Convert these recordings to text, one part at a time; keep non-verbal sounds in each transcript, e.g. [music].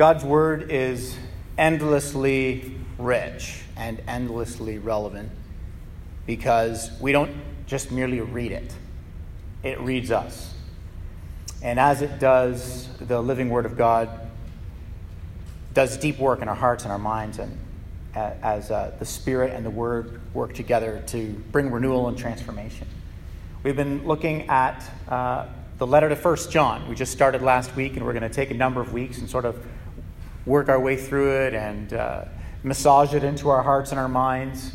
God's Word is endlessly rich and endlessly relevant because we don't just merely read it, it reads us. And as it does, the living Word of God does deep work in our hearts and our minds, and as uh, the Spirit and the Word work together to bring renewal and transformation. We've been looking at uh, the letter to First John. We just started last week, and we're going to take a number of weeks and sort of work our way through it and uh, massage it into our hearts and our minds.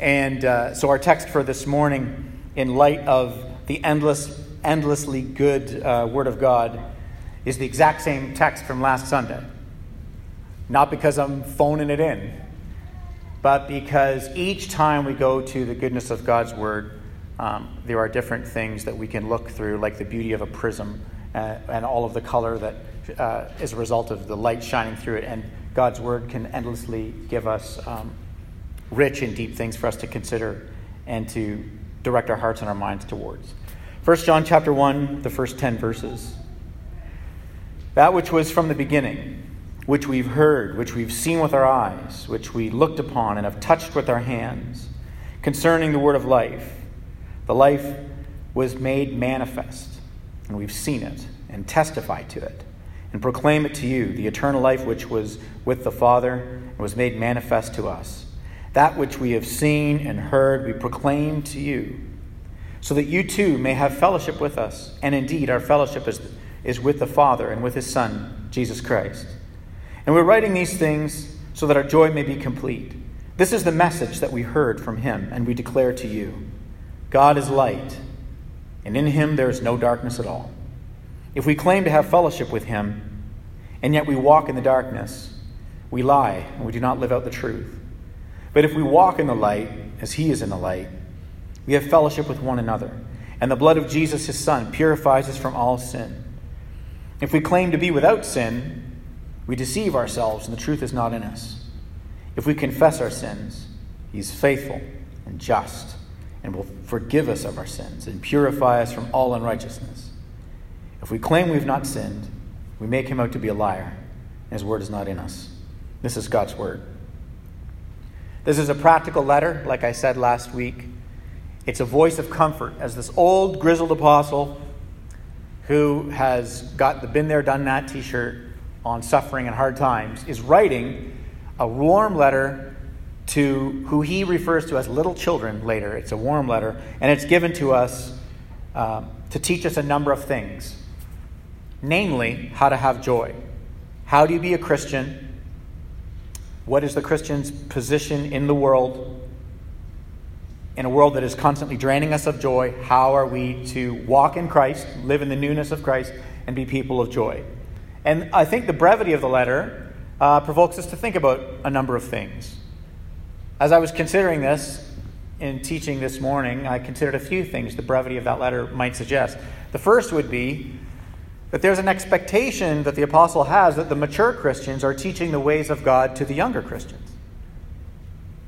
And uh, so, our text for this morning, in light of the endless, endlessly good uh, Word of God, is the exact same text from last Sunday. Not because I'm phoning it in, but because each time we go to the goodness of God's Word, um, there are different things that we can look through, like the beauty of a prism uh, and all of the color that uh, is a result of the light shining through it. And God's Word can endlessly give us um, rich and deep things for us to consider and to direct our hearts and our minds towards. 1 John chapter 1, the first 10 verses. That which was from the beginning which we've heard, which we've seen with our eyes, which we looked upon and have touched with our hands, concerning the word of life. The life was made manifest, and we've seen it and testify to it, and proclaim it to you, the eternal life which was with the Father and was made manifest to us. That which we have seen and heard, we proclaim to you, so that you too may have fellowship with us. And indeed, our fellowship is, is with the Father and with his Son, Jesus Christ. And we're writing these things so that our joy may be complete. This is the message that we heard from him and we declare to you God is light, and in him there is no darkness at all. If we claim to have fellowship with him, and yet we walk in the darkness, we lie and we do not live out the truth. But if we walk in the light, as he is in the light, we have fellowship with one another, and the blood of Jesus, his Son, purifies us from all sin. If we claim to be without sin, we deceive ourselves, and the truth is not in us. If we confess our sins, He is faithful and just and will forgive us of our sins and purify us from all unrighteousness. If we claim we've not sinned, we make Him out to be a liar, and His word is not in us. This is God's word. This is a practical letter, like I said last week. It's a voice of comfort as this old, grizzled apostle who has got the been there, done that t shirt on suffering and hard times, is writing a warm letter to who he refers to as little children later. It's a warm letter, and it's given to us uh, to teach us a number of things, namely, how to have joy. How do you be a Christian? What is the Christian's position in the world? In a world that is constantly draining us of joy, how are we to walk in Christ, live in the newness of Christ, and be people of joy? And I think the brevity of the letter uh, provokes us to think about a number of things. As I was considering this in teaching this morning, I considered a few things the brevity of that letter might suggest. The first would be that there's an expectation that the apostle has that the mature Christians are teaching the ways of God to the younger Christians.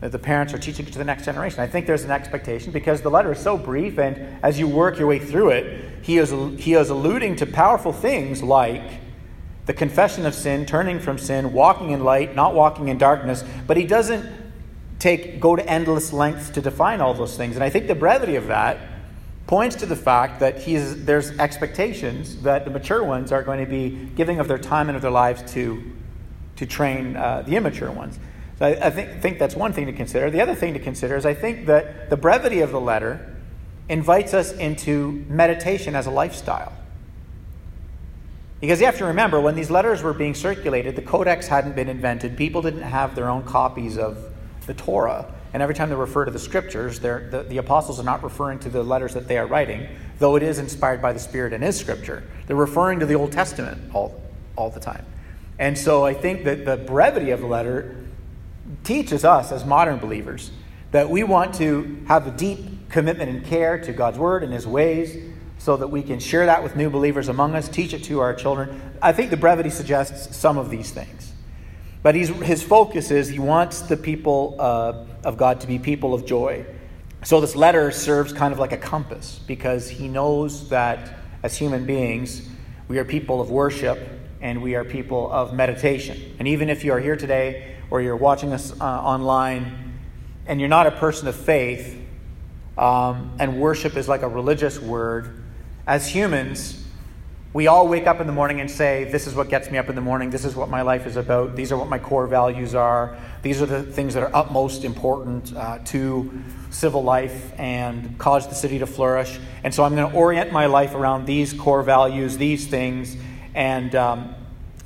That the parents are teaching it to the next generation. I think there's an expectation because the letter is so brief, and as you work your way through it, he is, he is alluding to powerful things like the confession of sin, turning from sin, walking in light, not walking in darkness, but he doesn't take go to endless lengths to define all those things. And I think the brevity of that points to the fact that he's, there's expectations that the mature ones are going to be giving of their time and of their lives to, to train uh, the immature ones. So I, I think, think that's one thing to consider. The other thing to consider is I think that the brevity of the letter invites us into meditation as a lifestyle. Because you have to remember, when these letters were being circulated, the codex hadn't been invented. People didn't have their own copies of the Torah. And every time they refer to the scriptures, the, the apostles are not referring to the letters that they are writing, though it is inspired by the Spirit and is scripture. They're referring to the Old Testament all, all the time. And so I think that the brevity of the letter teaches us as modern believers that we want to have a deep commitment and care to God's word and his ways so that we can share that with new believers among us, teach it to our children. I think the brevity suggests some of these things. But his focus is he wants the people uh, of God to be people of joy. So this letter serves kind of like a compass because he knows that as human beings, we are people of worship and we are people of meditation. And even if you are here today or you're watching us uh, online and you're not a person of faith, um, and worship is like a religious word, as humans, we all wake up in the morning and say, This is what gets me up in the morning. This is what my life is about. These are what my core values are. These are the things that are utmost important uh, to civil life and cause the city to flourish. And so I'm going to orient my life around these core values, these things, and um,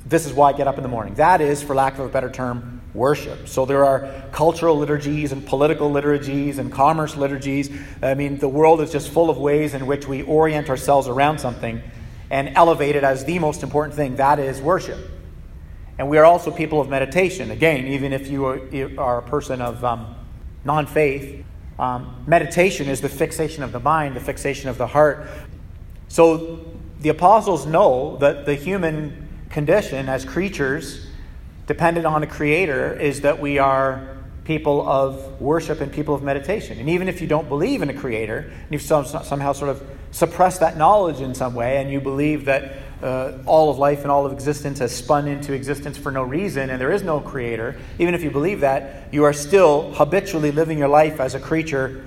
this is why I get up in the morning. That is, for lack of a better term, worship. So there are cultural liturgies and political liturgies and commerce liturgies. I mean, the world is just full of ways in which we orient ourselves around something and elevate it as the most important thing. That is worship. And we are also people of meditation. Again, even if you are, a person of um, non faith, um, meditation is the fixation of the mind, the fixation of the heart. So the apostles know that the human condition as creatures, dependent on a creator, is that we are people of worship and people of meditation. And even if you don't believe in a creator, and you've somehow sort of suppressed that knowledge in some way, and you believe that uh, all of life and all of existence has spun into existence for no reason and there is no creator, even if you believe that, you are still habitually living your life as a creature,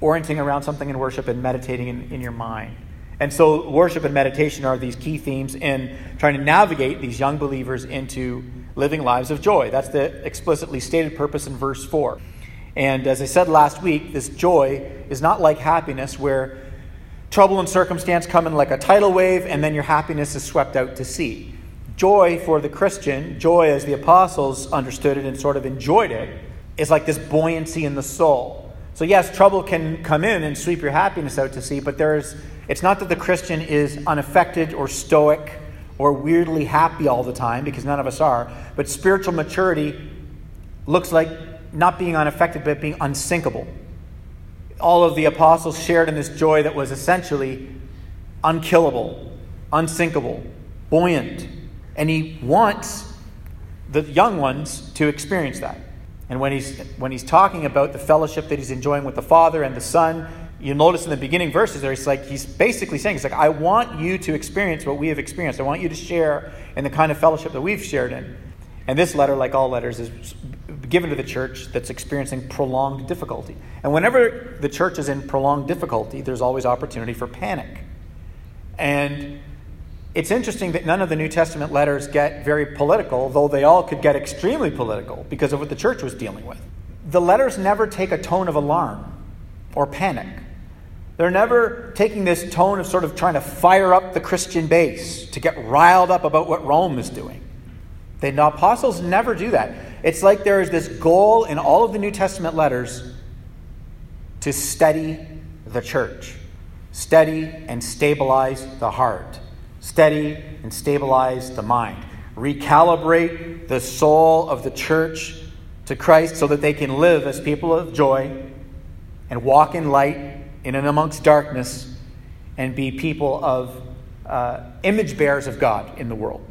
orienting around something in worship and meditating in, in your mind. And so, worship and meditation are these key themes in trying to navigate these young believers into living lives of joy. That's the explicitly stated purpose in verse 4. And as I said last week, this joy is not like happiness where trouble and circumstance come in like a tidal wave and then your happiness is swept out to sea. Joy for the Christian, joy as the apostles understood it and sort of enjoyed it, is like this buoyancy in the soul. So, yes, trouble can come in and sweep your happiness out to sea, but there's, it's not that the Christian is unaffected or stoic or weirdly happy all the time, because none of us are. But spiritual maturity looks like not being unaffected, but being unsinkable. All of the apostles shared in this joy that was essentially unkillable, unsinkable, buoyant. And he wants the young ones to experience that. And when he's, when he's talking about the fellowship that he's enjoying with the Father and the Son, you notice in the beginning verses there, it's like he's basically saying, it's like, I want you to experience what we have experienced. I want you to share in the kind of fellowship that we've shared in. And this letter, like all letters, is given to the church that's experiencing prolonged difficulty. And whenever the church is in prolonged difficulty, there's always opportunity for panic. And it's interesting that none of the New Testament letters get very political, though they all could get extremely political because of what the church was dealing with. The letters never take a tone of alarm or panic. They're never taking this tone of sort of trying to fire up the Christian base to get riled up about what Rome is doing. The apostles never do that. It's like there is this goal in all of the New Testament letters to steady the church, steady and stabilize the heart, steady and stabilize the mind, recalibrate the soul of the church to Christ so that they can live as people of joy and walk in light in and amongst darkness and be people of uh, image bearers of God in the world.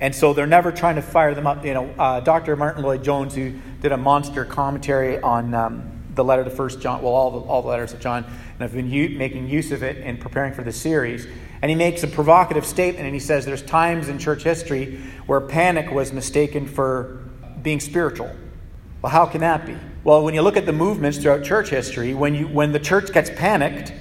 And so they're never trying to fire them up. You know, uh, Dr. Martyn Lloyd-Jones, who did a monster commentary on um, the letter to First John, well, all the, all the letters of John, and I've been u- making use of it in preparing for the series. And he makes a provocative statement, and he says there's times in church history where panic was mistaken for being spiritual. Well, how can that be? Well, when you look at the movements throughout church history, when, you, when the church gets panicked,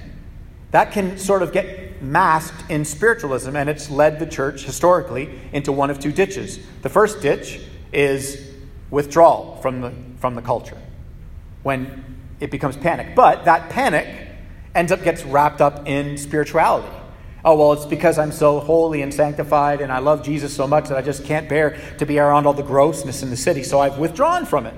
that can sort of get masked in spiritualism, and it's led the church historically into one of two ditches. The first ditch is withdrawal from the, from the culture when it becomes panic. But that panic ends up gets wrapped up in spirituality. Oh, well, it's because I'm so holy and sanctified and I love Jesus so much that I just can't bear to be around all the grossness in the city, so I've withdrawn from it.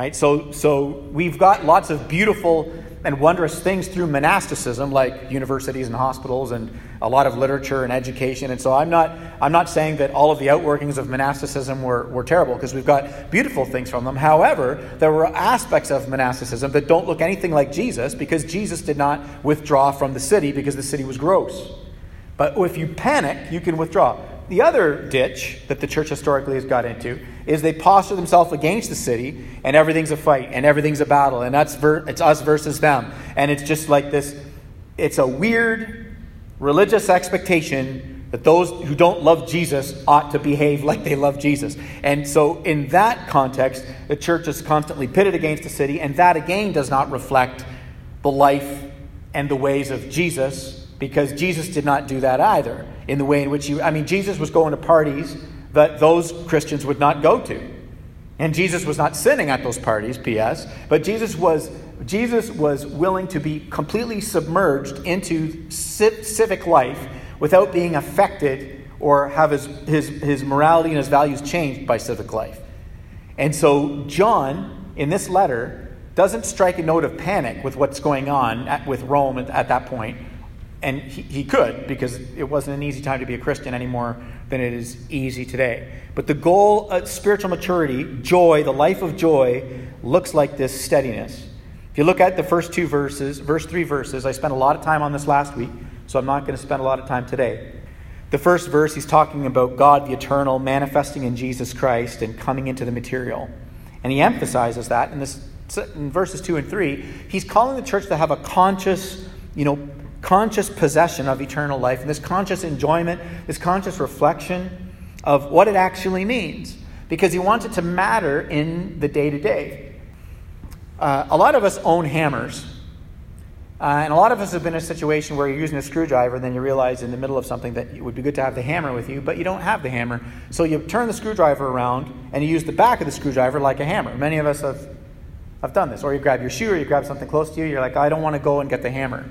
Right? So, so we've got lots of beautiful and wondrous things through monasticism, like universities and hospitals and a lot of literature and education. And so I'm not, I'm not saying that all of the outworkings of monasticism were, were terrible, because we've got beautiful things from them. However, there were aspects of monasticism that don't look anything like Jesus, because Jesus did not withdraw from the city because the city was gross. But if you panic, you can withdraw. The other ditch that the church historically has got into is they posture themselves against the city, and everything's a fight, and everything's a battle, and that's ver- it's us versus them. And it's just like this it's a weird religious expectation that those who don't love Jesus ought to behave like they love Jesus. And so, in that context, the church is constantly pitted against the city, and that again does not reflect the life and the ways of Jesus, because Jesus did not do that either. In the way in which he, I mean, Jesus was going to parties that those Christians would not go to. And Jesus was not sinning at those parties, P.S., but Jesus was, Jesus was willing to be completely submerged into civic life without being affected or have his, his, his morality and his values changed by civic life. And so, John, in this letter, doesn't strike a note of panic with what's going on at, with Rome at, at that point. And he, he could, because it wasn't an easy time to be a Christian anymore than it is easy today. But the goal of spiritual maturity, joy, the life of joy, looks like this steadiness. If you look at the first two verses, verse three verses, I spent a lot of time on this last week, so I'm not going to spend a lot of time today. The first verse, he's talking about God the eternal manifesting in Jesus Christ and coming into the material. And he emphasizes that in, this, in verses 2 and 3. He's calling the church to have a conscious, you know, conscious possession of eternal life, and this conscious enjoyment, this conscious reflection of what it actually means, because he wants it to matter in the day to day. A lot of us own hammers, uh, and a lot of us have been in a situation where you're using a screwdriver, and then you realize in the middle of something that it would be good to have the hammer with you, but you don't have the hammer. So you turn the screwdriver around, and you use the back of the screwdriver like a hammer. Many of us have, have done this. Or you grab your shoe, or you grab something close to you, you're like, I don't want to go and get the hammer.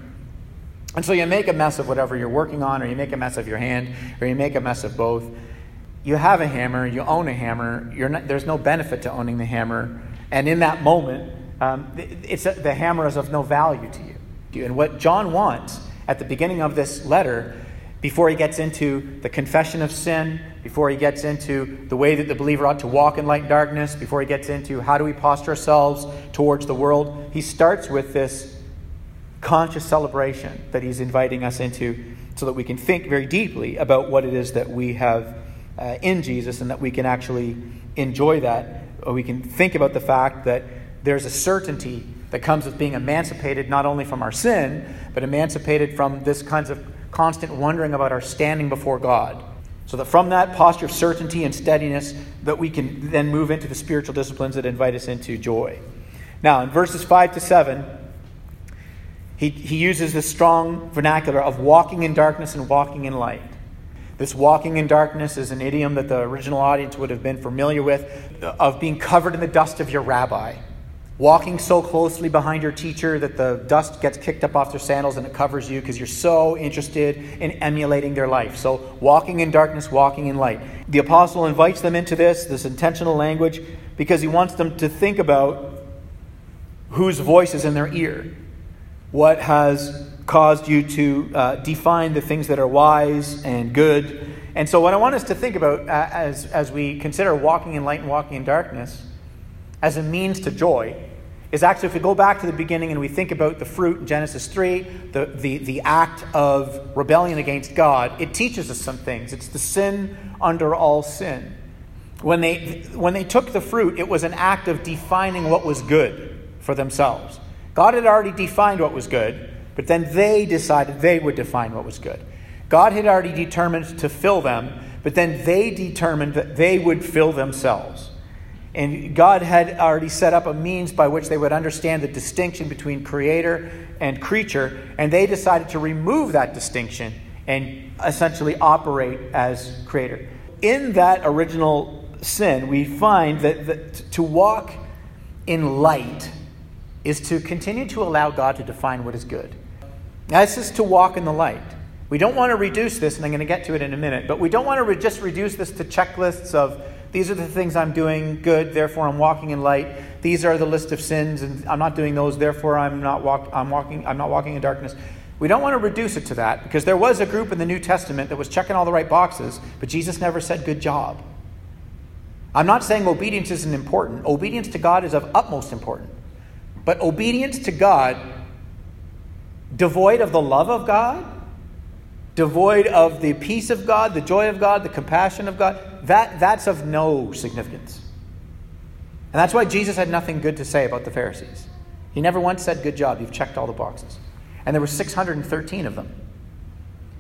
And so you make a mess of whatever you're working on, or you make a mess of your hand, or you make a mess of both. You have a hammer, you own a hammer, not, there's no benefit to owning the hammer. And in that moment, um, it's a, the hammer is of no value to you. And what John wants at the beginning of this letter, before he gets into the confession of sin, before he gets into the way that the believer ought to walk in light and darkness, before he gets into how do we posture ourselves towards the world, he starts with this conscious celebration that he's inviting us into so that we can think very deeply about what it is that we have uh, in Jesus and that we can actually enjoy that. Or we can think about the fact that there's a certainty that comes with being emancipated not only from our sin, but emancipated from this kinds of constant wondering about our standing before God. So that from that posture of certainty and steadiness, that we can then move into the spiritual disciplines that invite us into joy. Now, in verses 5 to 7, he, he uses this strong vernacular of walking in darkness and walking in light. This walking in darkness is an idiom that the original audience would have been familiar with of being covered in the dust of your rabbi. Walking so closely behind your teacher that the dust gets kicked up off their sandals and it covers you because you're so interested in emulating their life. So, walking in darkness, walking in light. The apostle invites them into this, this intentional language, because he wants them to think about whose voice is in their ear what has caused you to uh, define the things that are wise and good. And so, what I want us to think about uh, as, as we consider walking in light and walking in darkness as a means to joy is actually, if we go back to the beginning and we think about the fruit in Genesis 3, the, the, the act of rebellion against God, it teaches us some things. It's the sin under all sin. When they, when they took the fruit, it was an act of defining what was good for themselves. God had already defined what was good, but then they decided they would define what was good. God had already determined to fill them, but then they determined that they would fill themselves. And God had already set up a means by which they would understand the distinction between creator and creature, and they decided to remove that distinction and essentially operate as creator. In that original sin, we find that, that to walk in light is to continue to allow God to define what is good. Now, this is to walk in the light. We don't want to reduce this, and I'm going to get to it in a minute, but we don't want to re- just reduce this to checklists of these are the things I'm doing good, therefore I'm walking in light. These are the list of sins, and I'm not doing those, therefore I'm not, walk- I'm walking, I'm not walking in darkness. We don't want to reduce it to that because there was a group in the New Testament that was checking all the right boxes, but Jesus never said good job. I'm not saying obedience isn't important. Obedience to God is of utmost importance. But obedience to God, devoid of the love of God, devoid of the peace of God, the joy of God, the compassion of God, that, that's of no significance. And that's why Jesus had nothing good to say about the Pharisees. He never once said, Good job, you've checked all the boxes. And there were 613 of them.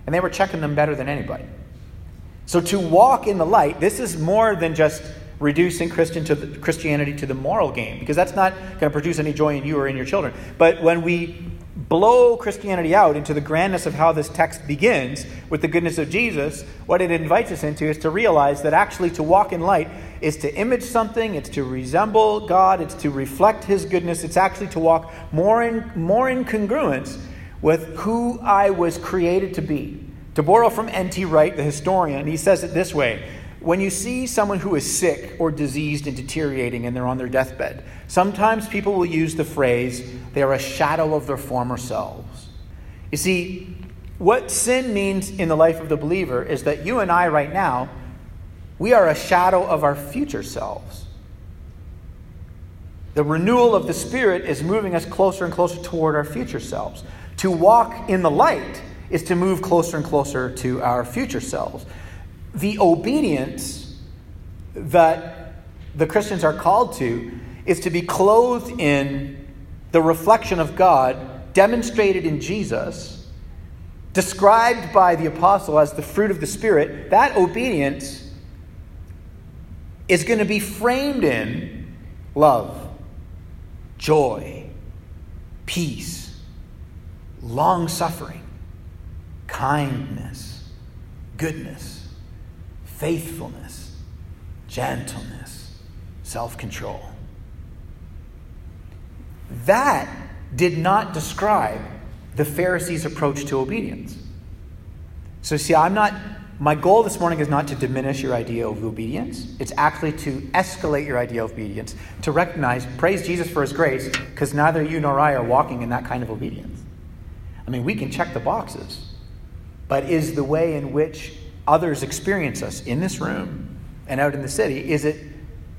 And they were checking them better than anybody. So to walk in the light, this is more than just reducing Christian to the, Christianity to the moral game, because that's not going to produce any joy in you or in your children. But when we blow Christianity out into the grandness of how this text begins with the goodness of Jesus, what it invites us into is to realize that actually to walk in light is to image something, it's to resemble God, it's to reflect His goodness, it's actually to walk more in, more in congruence with who I was created to be. To borrow from N.T. Wright, the historian, he says it this way when you see someone who is sick or diseased and deteriorating and they're on their deathbed, sometimes people will use the phrase, they are a shadow of their former selves. You see, what sin means in the life of the believer is that you and I, right now, we are a shadow of our future selves. The renewal of the Spirit is moving us closer and closer toward our future selves. To walk in the light is to move closer and closer to our future selves the obedience that the Christians are called to is to be clothed in the reflection of God demonstrated in Jesus, described by the apostle as the fruit of the Spirit. That obedience is going to be framed in love, joy, peace, long suffering, kindness, goodness faithfulness, gentleness, self control. That did not describe the Pharisees' approach to obedience. So, see, I'm not, my goal this morning is not to diminish your idea of obedience. It's actually to escalate your idea of obedience, to recognize, praise Jesus for his grace, because neither you nor I are walking in that kind of obedience. I mean, we can check the boxes, but is the way in which others experience us in this room and out in the city, is it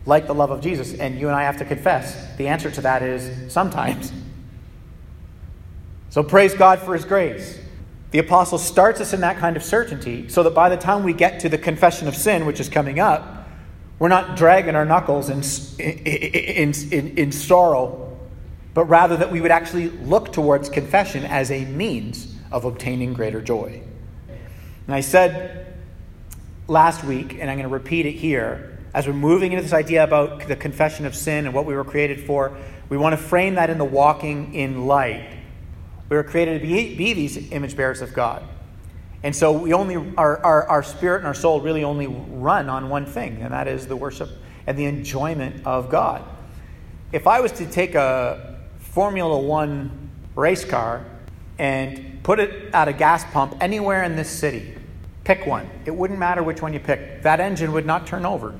like the love of Jesus? And you and I have to confess the answer to that is sometimes. So praise God for his grace. The apostle starts us in that kind of certainty so that by the time we get to the confession of sin, which is coming up, we're not dragging our knuckles in, in, in, in sorrow, but rather that we would actually look towards confession as a means of obtaining greater joy. And I said last week, and I'm going to repeat it here, as we're moving into this idea about the confession of sin and what we were created for, we want to frame that in the walking in light. We were created to be, be these image bearers of God. And so we only our, our, our spirit and our soul really only run on one thing, and that is the worship and the enjoyment of God. If I was to take a Formula One race car and put it at a gas pump anywhere in this city, Pick one. It wouldn't matter which one you pick. That engine would not turn over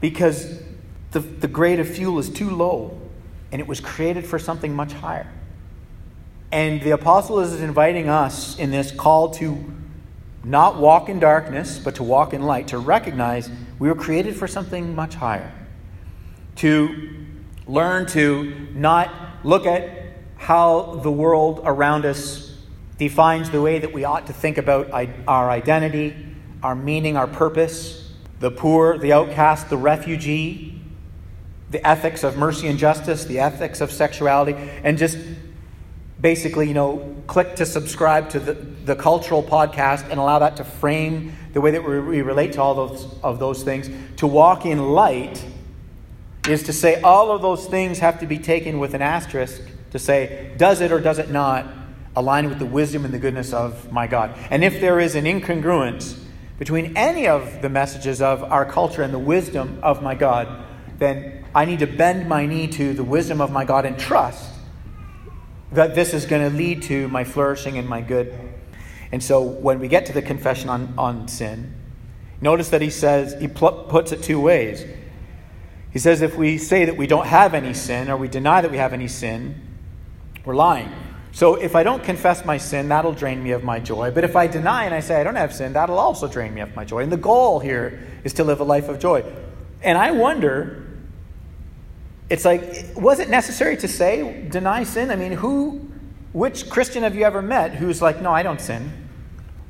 because the, the grade of fuel is too low and it was created for something much higher. And the apostle is inviting us in this call to not walk in darkness, but to walk in light, to recognize we were created for something much higher. To learn to not look at how the world around us defines the way that we ought to think about our identity, our meaning, our purpose, the poor, the outcast, the refugee, the ethics of mercy and justice, the ethics of sexuality, and just basically, you know, click to subscribe to the, the cultural podcast and allow that to frame the way that we relate to all those, of those things. To walk in light is to say all of those things have to be taken with an asterisk to say, does it or does it not aligned with the wisdom and the goodness of my God. And if there is an incongruence between any of the messages of our culture and the wisdom of my God, then I need to bend my knee to the wisdom of my God and trust that this is going to lead to my flourishing and my good. And so when we get to the confession on, on sin, notice that he says, he pl- puts it two ways. He says, if we say that we don't have any sin or we deny that we have any sin, we're lying. So if I don't confess my sin, that'll drain me of my joy. But if I deny and I say I don't have sin, that'll also drain me of my joy. And the goal here is to live a life of joy. And I wonder, it's like, was it necessary to say deny sin? I mean, who, which Christian have you ever met who's like, no, I don't sin?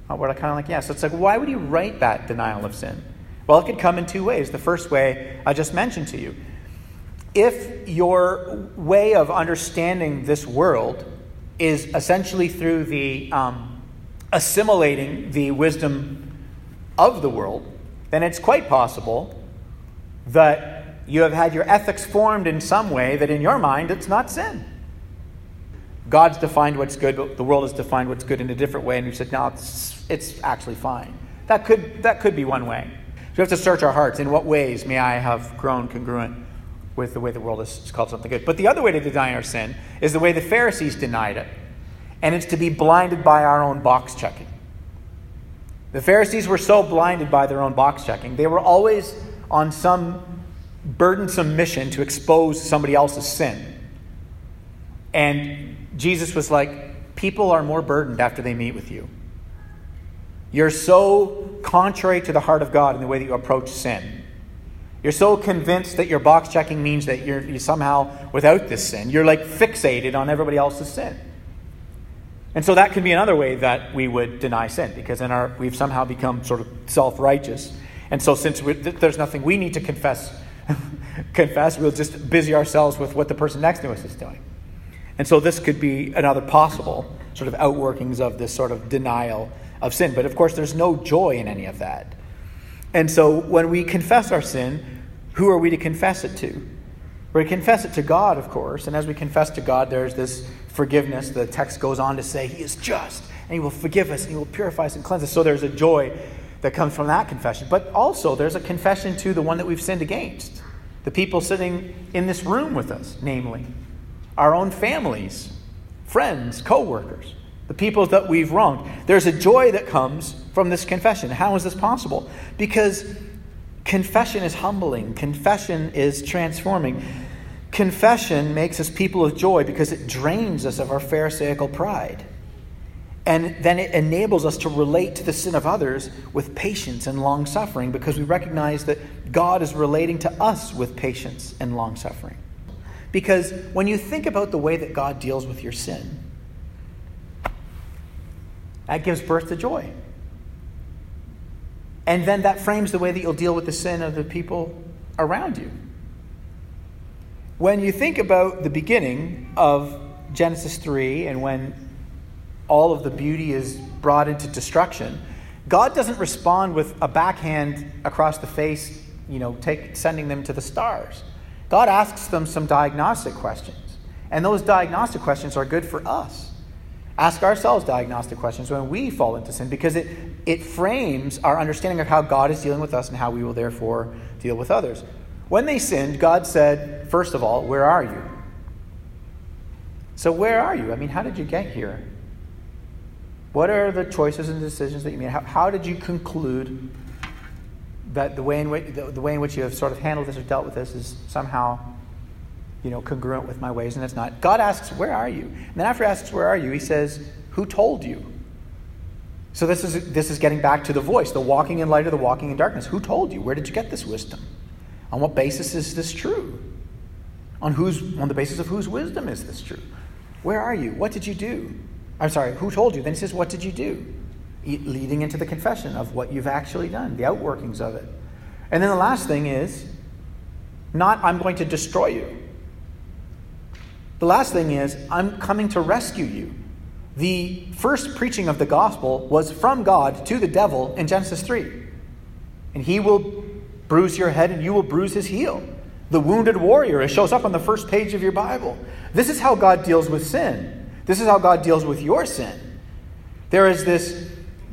Uh, we're kind of like, yeah. So it's like, why would he write that denial of sin? Well, it could come in two ways. The first way I just mentioned to you. If your way of understanding this world is essentially through the um, assimilating the wisdom of the world, then it's quite possible that you have had your ethics formed in some way that in your mind it's not sin. God's defined what's good, but the world has defined what's good in a different way, and you said, no, it's, it's actually fine. That could, that could be one way. So we have to search our hearts. In what ways may I have grown congruent with the way the world is called something good? But the other way to deny our sin is the way the Pharisees denied it, and it's to be blinded by our own box checking. The Pharisees were so blinded by their own box checking, they were always on some burdensome mission to expose somebody else's sin. And Jesus was like, People are more burdened after they meet with you. You're so contrary to the heart of God in the way that you approach sin. You're so convinced that your box checking means that you're, you're somehow without this sin. You're like fixated on everybody else's sin. And so that can be another way that we would deny sin, because in our, we've somehow become sort of self righteous. And so, since there's nothing we need to confess, [laughs] confess, we'll just busy ourselves with what the person next to us is doing. And so this could be another possible sort of outworkings of this sort of denial of sin. But of course, there's no joy in any of that. And so when we confess our sin, who are we to confess it to? We're to confess it to God, of course. And as we confess to God, there's this forgiveness. The text goes on to say, He is just, and He will forgive us, and He will purify us and cleanse us. So there's a joy that comes from that confession. But also, there's a confession to the one that we've sinned against, the people sitting in this room with us, namely our own families, friends, co workers, the people that we've wronged. There's a joy that comes from this confession. How is this possible? Because confession is humbling, confession is transforming. Confession makes us people of joy because it drains us of our Pharisaical pride. And then it enables us to relate to the sin of others with patience and long suffering because we recognize that God is relating to us with patience and long suffering. Because when you think about the way that God deals with your sin, that gives birth to joy. And then that frames the way that you'll deal with the sin of the people around you. When you think about the beginning of Genesis 3 and when all of the beauty is brought into destruction, God doesn't respond with a backhand across the face, you know, take, sending them to the stars. God asks them some diagnostic questions. And those diagnostic questions are good for us. Ask ourselves diagnostic questions when we fall into sin because it, it frames our understanding of how God is dealing with us and how we will therefore deal with others. When they sinned, God said, first of all, Where are you? So, where are you? I mean, how did you get here? What are the choices and decisions that you made? How, how did you conclude that the way in which the, the, way in which you have sort of handled this or dealt with this is somehow you know congruent with my ways and it's not. God asks where are you? And then after he asks where are you? he says who told you? So this is this is getting back to the voice the walking in light or the walking in darkness. Who told you? Where did you get this wisdom? On what basis is this true? On whose on the basis of whose wisdom is this true? Where are you? What did you do? I'm sorry who told you? Then he says what did you do? Leading into the confession of what you've actually done, the outworkings of it. And then the last thing is not, I'm going to destroy you. The last thing is, I'm coming to rescue you. The first preaching of the gospel was from God to the devil in Genesis 3. And he will bruise your head and you will bruise his heel. The wounded warrior, it shows up on the first page of your Bible. This is how God deals with sin. This is how God deals with your sin. There is this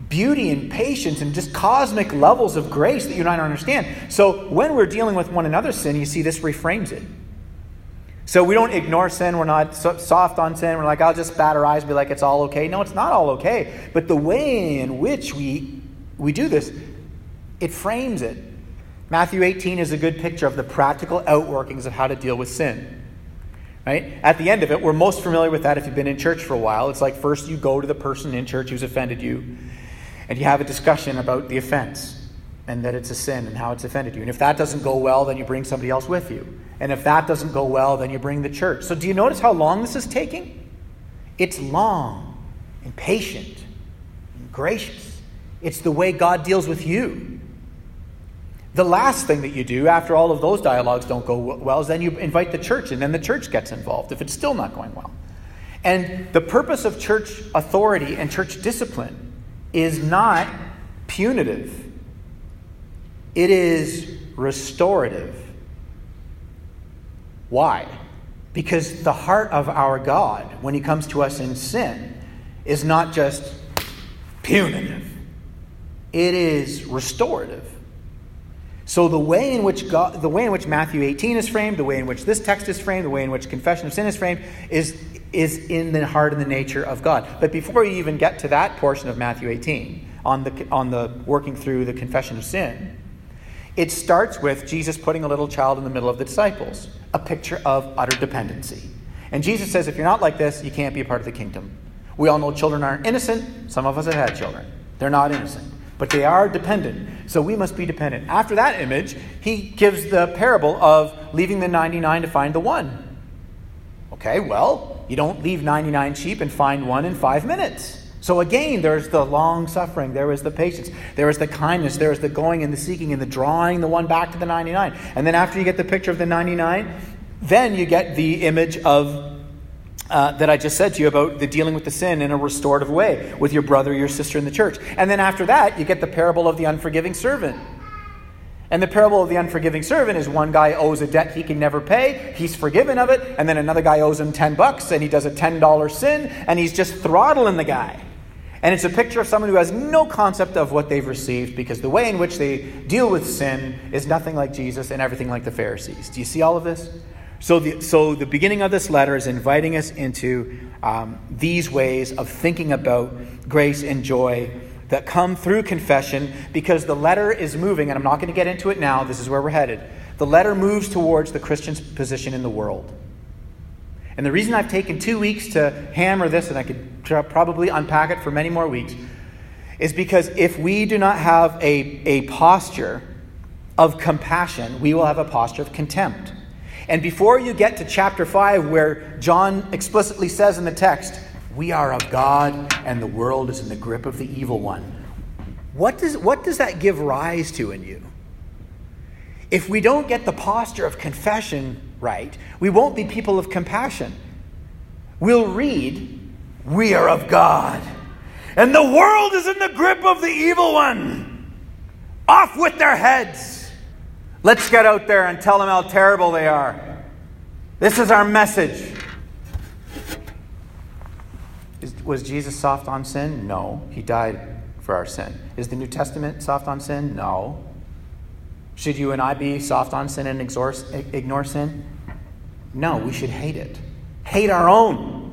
beauty and patience and just cosmic levels of grace that you and I don't understand. So when we're dealing with one another's sin, you see, this reframes it. So we don't ignore sin. We're not so soft on sin. We're like, I'll just bat our eyes and be like, it's all okay. No, it's not all okay. But the way in which we, we do this, it frames it. Matthew 18 is a good picture of the practical outworkings of how to deal with sin. Right? At the end of it, we're most familiar with that if you've been in church for a while. It's like first you go to the person in church who's offended you and you have a discussion about the offense and that it's a sin and how it's offended you. And if that doesn't go well, then you bring somebody else with you. And if that doesn't go well, then you bring the church. So do you notice how long this is taking? It's long and patient and gracious. It's the way God deals with you. The last thing that you do after all of those dialogues don't go well is then you invite the church, and then the church gets involved if it's still not going well. And the purpose of church authority and church discipline is not punitive, it is restorative. Why? Because the heart of our God, when He comes to us in sin, is not just punitive, it is restorative. So the way in which God, the way in which Matthew 18 is framed, the way in which this text is framed, the way in which confession of sin is framed, is, is in the heart and the nature of God. But before you even get to that portion of Matthew 18, on the, on the working through the confession of sin, it starts with Jesus putting a little child in the middle of the disciples, a picture of utter dependency. And Jesus says, if you're not like this, you can't be a part of the kingdom. We all know children aren't innocent. Some of us have had children. They're not innocent but they are dependent. So we must be dependent. After that image, he gives the parable of leaving the 99 to find the one. Okay, well, you don't leave 99 sheep and find one in five minutes. So again, there's the long suffering, there is the patience, there is the kindness, there is the going and the seeking and the drawing the one back to the 99. And then after you get the picture of the 99, then you get the image of uh, that I just said to you about the dealing with the sin in a restorative way with your brother, your sister in the church. And then after that, you get the parable of the unforgiving servant. And the parable of the unforgiving servant is one guy owes a debt he can never pay, he's forgiven of it, and then another guy owes him 10 bucks and he does a $10 sin and he's just throttling the guy. And it's a picture of someone who has no concept of what they've received because the way in which they deal with sin is nothing like Jesus and everything like the Pharisees. Do you see all of this? So the, so the beginning of this letter is inviting us into um, these ways of thinking about grace and joy that come through confession because the letter is moving, and I'm not going to get into it now, this is where we're headed. The letter moves towards the Christian's position in the world. And the reason I've taken two weeks to hammer this, and I could probably unpack it for many more weeks, is because if we do not have a, a posture of compassion, we will have a posture of contempt. And before you get to chapter 5, where John explicitly says in the text, We are of God and the world is in the grip of the evil one, what does, what does that give rise to in you? If we don't get the posture of confession right, we won't be people of compassion. We'll read, We are of God, and the world is in the grip of the evil one. Off with their heads. Let's get out there and tell them how terrible they are. This is our message. Is, was Jesus soft on sin? No. He died for our sin. Is the New Testament soft on sin? No. Should you and I be soft on sin and ignore sin? No, we should hate it. Hate our own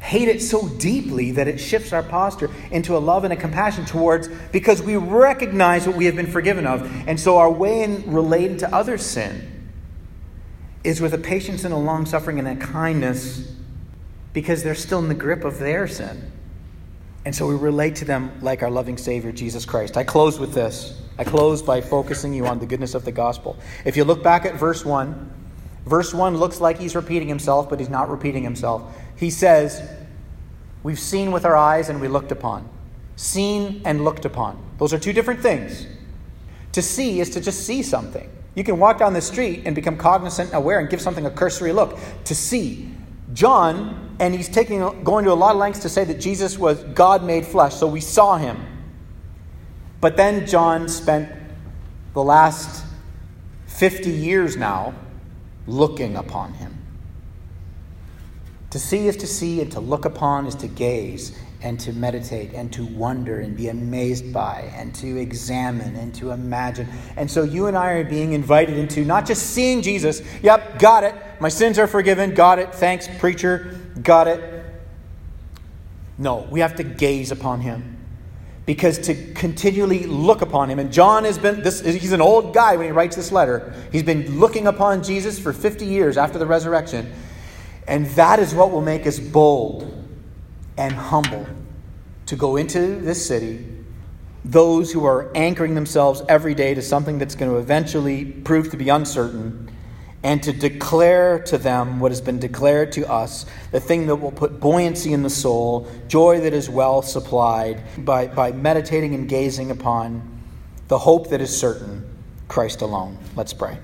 hate it so deeply that it shifts our posture into a love and a compassion towards because we recognize what we have been forgiven of. And so our way in relating to other sin is with a patience and a long suffering and a kindness because they're still in the grip of their sin. And so we relate to them like our loving Savior, Jesus Christ. I close with this. I close by focusing you on the goodness of the gospel. If you look back at verse 1, verse 1 looks like he's repeating himself, but he's not repeating himself he says, We've seen with our eyes and we looked upon. Seen and looked upon. Those are two different things. To see is to just see something. You can walk down the street and become cognizant, aware, and give something a cursory look. To see. John, and he's taking going to a lot of lengths to say that Jesus was God made flesh, so we saw him. But then John spent the last 50 years now looking upon him. To see is to see, and to look upon is to gaze, and to meditate, and to wonder, and be amazed by, and to examine, and to imagine. And so you and I are being invited into not just seeing Jesus, yep, got it, my sins are forgiven, got it, thanks, preacher, got it. No, we have to gaze upon him. Because to continually look upon him, and John has been, this, he's an old guy when he writes this letter. He's been looking upon Jesus for 50 years after the resurrection. And that is what will make us bold and humble to go into this city. Those who are anchoring themselves every day to something that's going to eventually prove to be uncertain, and to declare to them what has been declared to us the thing that will put buoyancy in the soul, joy that is well supplied, by, by meditating and gazing upon the hope that is certain Christ alone. Let's pray.